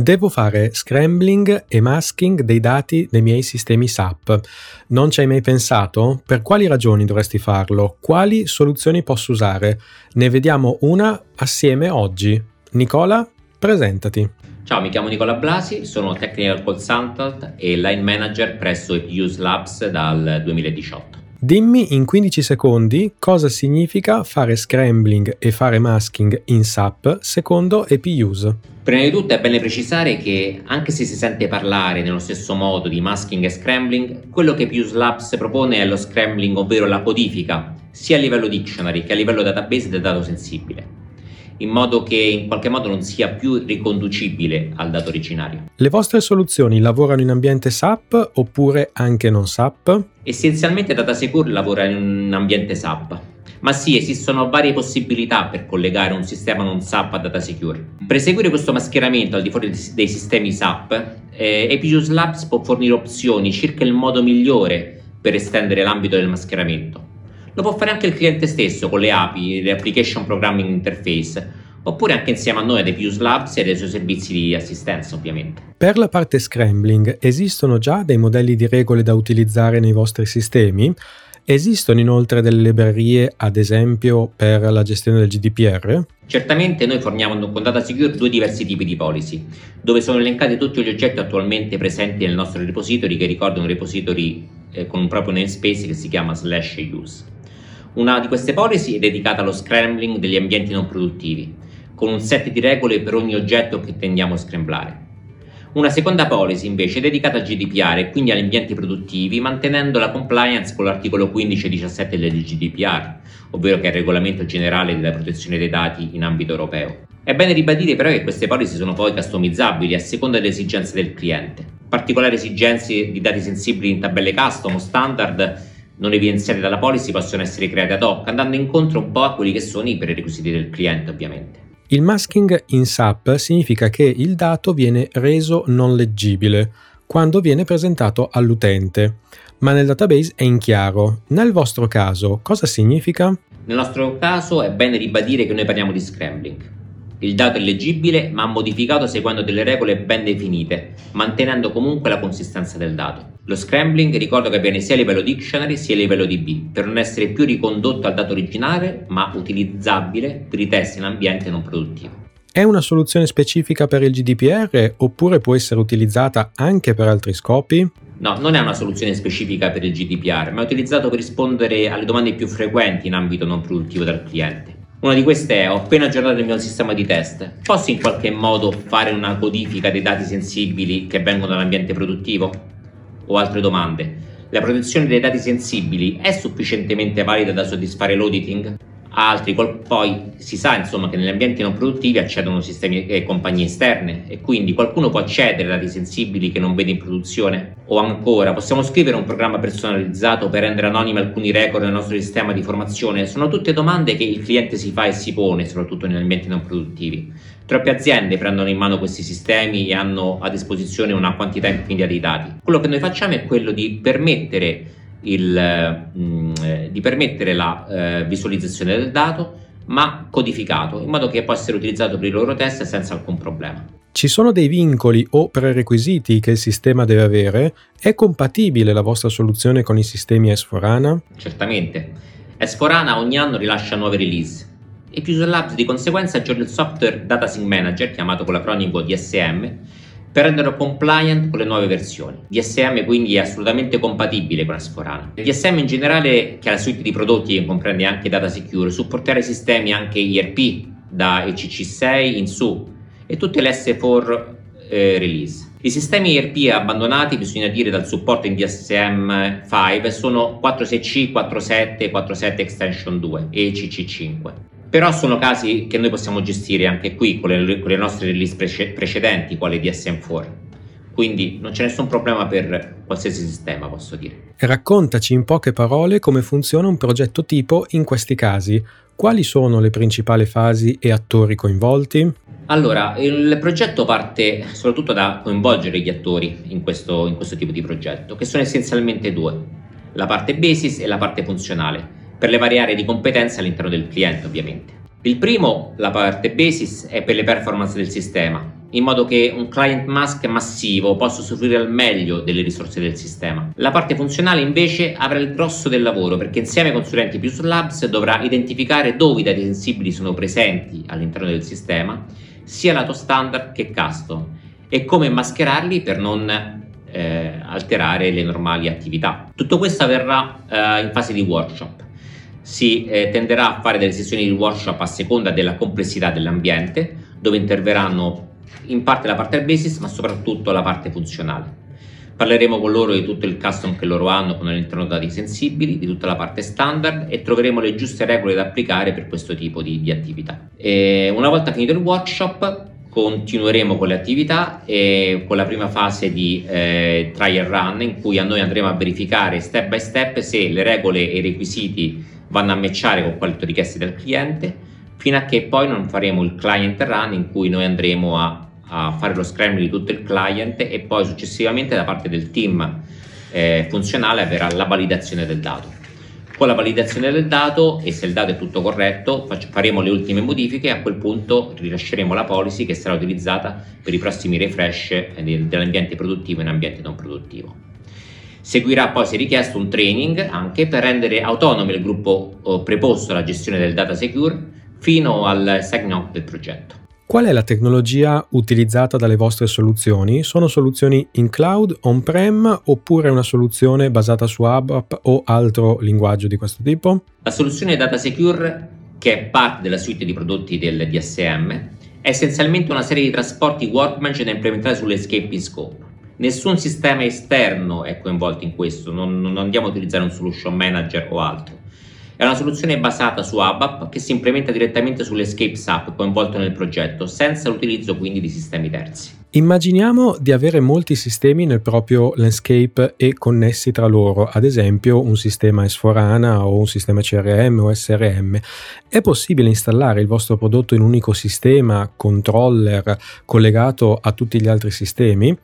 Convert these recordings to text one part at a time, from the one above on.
Devo fare scrambling e masking dei dati dei miei sistemi SAP. Non ci hai mai pensato? Per quali ragioni dovresti farlo? Quali soluzioni posso usare? Ne vediamo una assieme oggi. Nicola, presentati. Ciao, mi chiamo Nicola Blasi, sono Technical Consultant e Line Manager presso EPUS Labs dal 2018. Dimmi in 15 secondi cosa significa fare scrambling e fare masking in SAP secondo EPUs. Prima di tutto è bene precisare che anche se si sente parlare nello stesso modo di masking e scrambling, quello che EPUs Labs propone è lo scrambling, ovvero la codifica, sia a livello dictionary che a livello database del dato sensibile in modo che in qualche modo non sia più riconducibile al dato originario. Le vostre soluzioni lavorano in ambiente SAP oppure anche non SAP? Essenzialmente DataSecure lavora in un ambiente SAP. Ma sì, esistono varie possibilità per collegare un sistema non SAP a DataSecure. Per eseguire questo mascheramento al di fuori dei sistemi SAP, eh, Epicus Labs può fornire opzioni circa il modo migliore per estendere l'ambito del mascheramento. Lo può fare anche il cliente stesso con le API, le Application Programming Interface, oppure anche insieme a noi ad Epius Labs e ai suoi servizi di assistenza ovviamente. Per la parte scrambling esistono già dei modelli di regole da utilizzare nei vostri sistemi? Esistono inoltre delle librerie, ad esempio, per la gestione del GDPR? Certamente noi forniamo con DataSecure due diversi tipi di policy, dove sono elencati tutti gli oggetti attualmente presenti nel nostro repository, che ricorda un repository eh, con un proprio namespace che si chiama slash use. Una di queste policy è dedicata allo scrambling degli ambienti non produttivi, con un set di regole per ogni oggetto che tendiamo a scramblare. Una seconda policy invece è dedicata al GDPR e quindi agli ambienti produttivi, mantenendo la compliance con l'articolo 15 e 17 del GDPR, ovvero che è il regolamento generale della protezione dei dati in ambito europeo. È bene ribadire però che queste policy sono poi customizzabili a seconda delle esigenze del cliente. Particolari esigenze di dati sensibili in tabelle custom o standard non evidenziati dalla policy possono essere creati ad hoc, andando incontro un po' a quelli che sono i prerequisiti del cliente, ovviamente. Il masking in SAP significa che il dato viene reso non leggibile quando viene presentato all'utente, ma nel database è in chiaro. Nel vostro caso, cosa significa? Nel nostro caso è bene ribadire che noi parliamo di scrambling. Il dato è leggibile ma modificato seguendo delle regole ben definite, mantenendo comunque la consistenza del dato. Lo scrambling ricordo che avviene sia a livello dictionary sia a livello DB, per non essere più ricondotto al dato originale ma utilizzabile per i test in ambiente non produttivo. È una soluzione specifica per il GDPR oppure può essere utilizzata anche per altri scopi? No, non è una soluzione specifica per il GDPR, ma è utilizzato per rispondere alle domande più frequenti in ambito non produttivo dal cliente. Una di queste è, ho appena aggiornato il mio sistema di test, posso in qualche modo fare una codifica dei dati sensibili che vengono dall'ambiente produttivo? O altre domande, la protezione dei dati sensibili è sufficientemente valida da soddisfare l'auditing? Altri, poi si sa insomma che negli ambienti non produttivi accedono sistemi e compagnie esterne e quindi qualcuno può accedere a dati sensibili che non vede in produzione o ancora. Possiamo scrivere un programma personalizzato per rendere anonimi alcuni record nel nostro sistema di formazione? Sono tutte domande che il cliente si fa e si pone soprattutto negli ambienti non produttivi. Troppe aziende prendono in mano questi sistemi e hanno a disposizione una quantità infinita di dati. Quello che noi facciamo è quello di permettere il, mh, mm, eh, di permettere la eh, visualizzazione del dato ma codificato in modo che possa essere utilizzato per i loro test senza alcun problema. Ci sono dei vincoli o prerequisiti che il sistema deve avere? È compatibile la vostra soluzione con i sistemi S4HANA? Certamente. S4HANA ogni anno rilascia nuove release e Fusion Labs di conseguenza aggiorna il software Data Sync Manager, chiamato con l'acronimo DSM, per renderlo compliant con le nuove versioni. DSM quindi è assolutamente compatibile con S4HANA. DSM in generale, che ha la suite di prodotti che comprende anche Data Secure, supporterà i sistemi anche IRP da ECC6 in su e tutte le S4 eh, release. I sistemi IRP abbandonati, bisogna dire, dal supporto in DSM5 sono 4.6c, 4.7, 4.7 Extension 2 e ECC5. Però sono casi che noi possiamo gestire anche qui con le, con le nostre release prece- precedenti, quale DSM4. Quindi non c'è nessun problema per qualsiasi sistema, posso dire. Raccontaci in poche parole come funziona un progetto tipo in questi casi. Quali sono le principali fasi e attori coinvolti? Allora, il progetto parte soprattutto da coinvolgere gli attori in questo, in questo tipo di progetto, che sono essenzialmente due, la parte basis e la parte funzionale per le varie aree di competenza all'interno del cliente ovviamente. Il primo, la parte basis, è per le performance del sistema, in modo che un client mask massivo possa usufruire al meglio delle risorse del sistema. La parte funzionale invece avrà il grosso del lavoro perché insieme ai consulenti più Labs dovrà identificare dove i dati sensibili sono presenti all'interno del sistema, sia lato standard che custom, e come mascherarli per non eh, alterare le normali attività. Tutto questo avverrà eh, in fase di workshop. Si eh, tenderà a fare delle sessioni di workshop a seconda della complessità dell'ambiente, dove interverranno in parte la parte basis, ma soprattutto la parte funzionale. Parleremo con loro di tutto il custom che loro hanno con all'interno dati sensibili, di tutta la parte standard e troveremo le giuste regole da applicare per questo tipo di, di attività. E una volta finito il workshop, continueremo con le attività e con la prima fase di eh, trial run in cui a noi andremo a verificare step by step se le regole e i requisiti vanno a matchare con quanto richiesti dal cliente fino a che poi non faremo il client run in cui noi andremo a a fare lo scrambling di tutto il client e poi successivamente da parte del team eh, funzionale avverrà la validazione del dato. Con la validazione del dato e se il dato è tutto corretto faccio, faremo le ultime modifiche e a quel punto rilasceremo la policy che sarà utilizzata per i prossimi refresh eh, dell'ambiente produttivo in ambiente non produttivo. Seguirà poi, se richiesto, un training anche per rendere autonomo il gruppo oh, preposto alla gestione del data secure fino al sign off del progetto. Qual è la tecnologia utilizzata dalle vostre soluzioni? Sono soluzioni in cloud, on-prem oppure una soluzione basata su ABAP o altro linguaggio di questo tipo? La soluzione Data Secure, che è parte della suite di prodotti del DSM, è essenzialmente una serie di trasporti workbench da implementare sull'escape scope. Nessun sistema esterno è coinvolto in questo, non, non andiamo a utilizzare un solution manager o altro. È una soluzione basata su ABAP che si implementa direttamente sull'Escape SAP coinvolto nel progetto, senza l'utilizzo quindi di sistemi terzi. Immaginiamo di avere molti sistemi nel proprio landscape e connessi tra loro, ad esempio un sistema S4HANA o un sistema CRM o SRM. È possibile installare il vostro prodotto in un unico sistema, controller, collegato a tutti gli altri sistemi?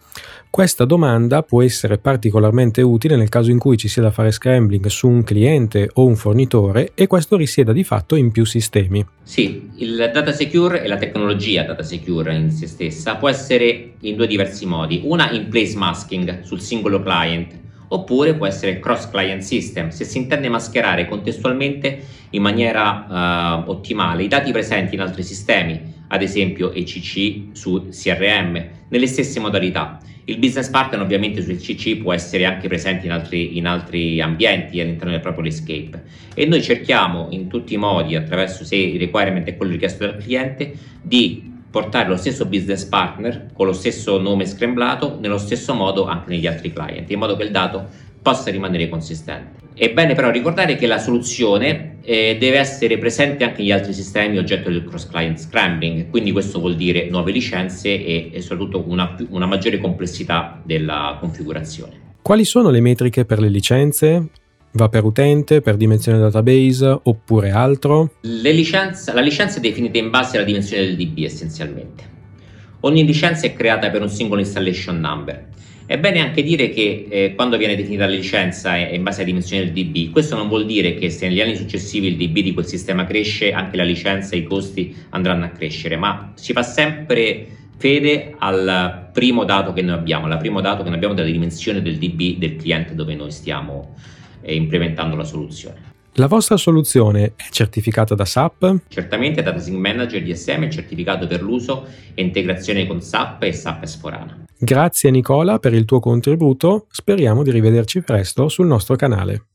Questa domanda può essere particolarmente utile nel caso in cui ci sia da fare scrambling su un cliente o un fornitore e questo risieda di fatto in più sistemi. Sì, il data secure e la tecnologia data secure in se stessa può essere in due diversi modi. Una in place masking sul singolo client oppure può essere cross client system se si intende mascherare contestualmente in maniera uh, ottimale i dati presenti in altri sistemi, ad esempio ECC su CRM, nelle stesse modalità il business partner ovviamente sul CC può essere anche presente in altri, in altri ambienti all'interno del proprio landscape e noi cerchiamo in tutti i modi, attraverso se il requirement è quello richiesto dal cliente, di portare lo stesso business partner con lo stesso nome scremblato nello stesso modo anche negli altri client, in modo che il dato possa rimanere consistente. È bene però ricordare che la soluzione eh, deve essere presente anche negli altri sistemi oggetto del cross-client scrambling, quindi questo vuol dire nuove licenze e, e soprattutto una, una maggiore complessità della configurazione. Quali sono le metriche per le licenze? Va per utente, per dimensione database oppure altro? Licenze, la licenza è definita in base alla dimensione del DB essenzialmente. Ogni licenza è creata per un singolo installation number è bene anche dire che eh, quando viene definita la licenza in base alla dimensione del DB, questo non vuol dire che se negli anni successivi il DB di quel sistema cresce, anche la licenza e i costi andranno a crescere, ma si fa sempre fede al primo dato che noi abbiamo, al primo dato che noi abbiamo della dimensione del DB del cliente dove noi stiamo eh, implementando la soluzione. La vostra soluzione è certificata da SAP? Certamente Data Sync Manager DSM è certificato per l'uso e integrazione con SAP e SAP S4HANA. Grazie Nicola per il tuo contributo, speriamo di rivederci presto sul nostro canale.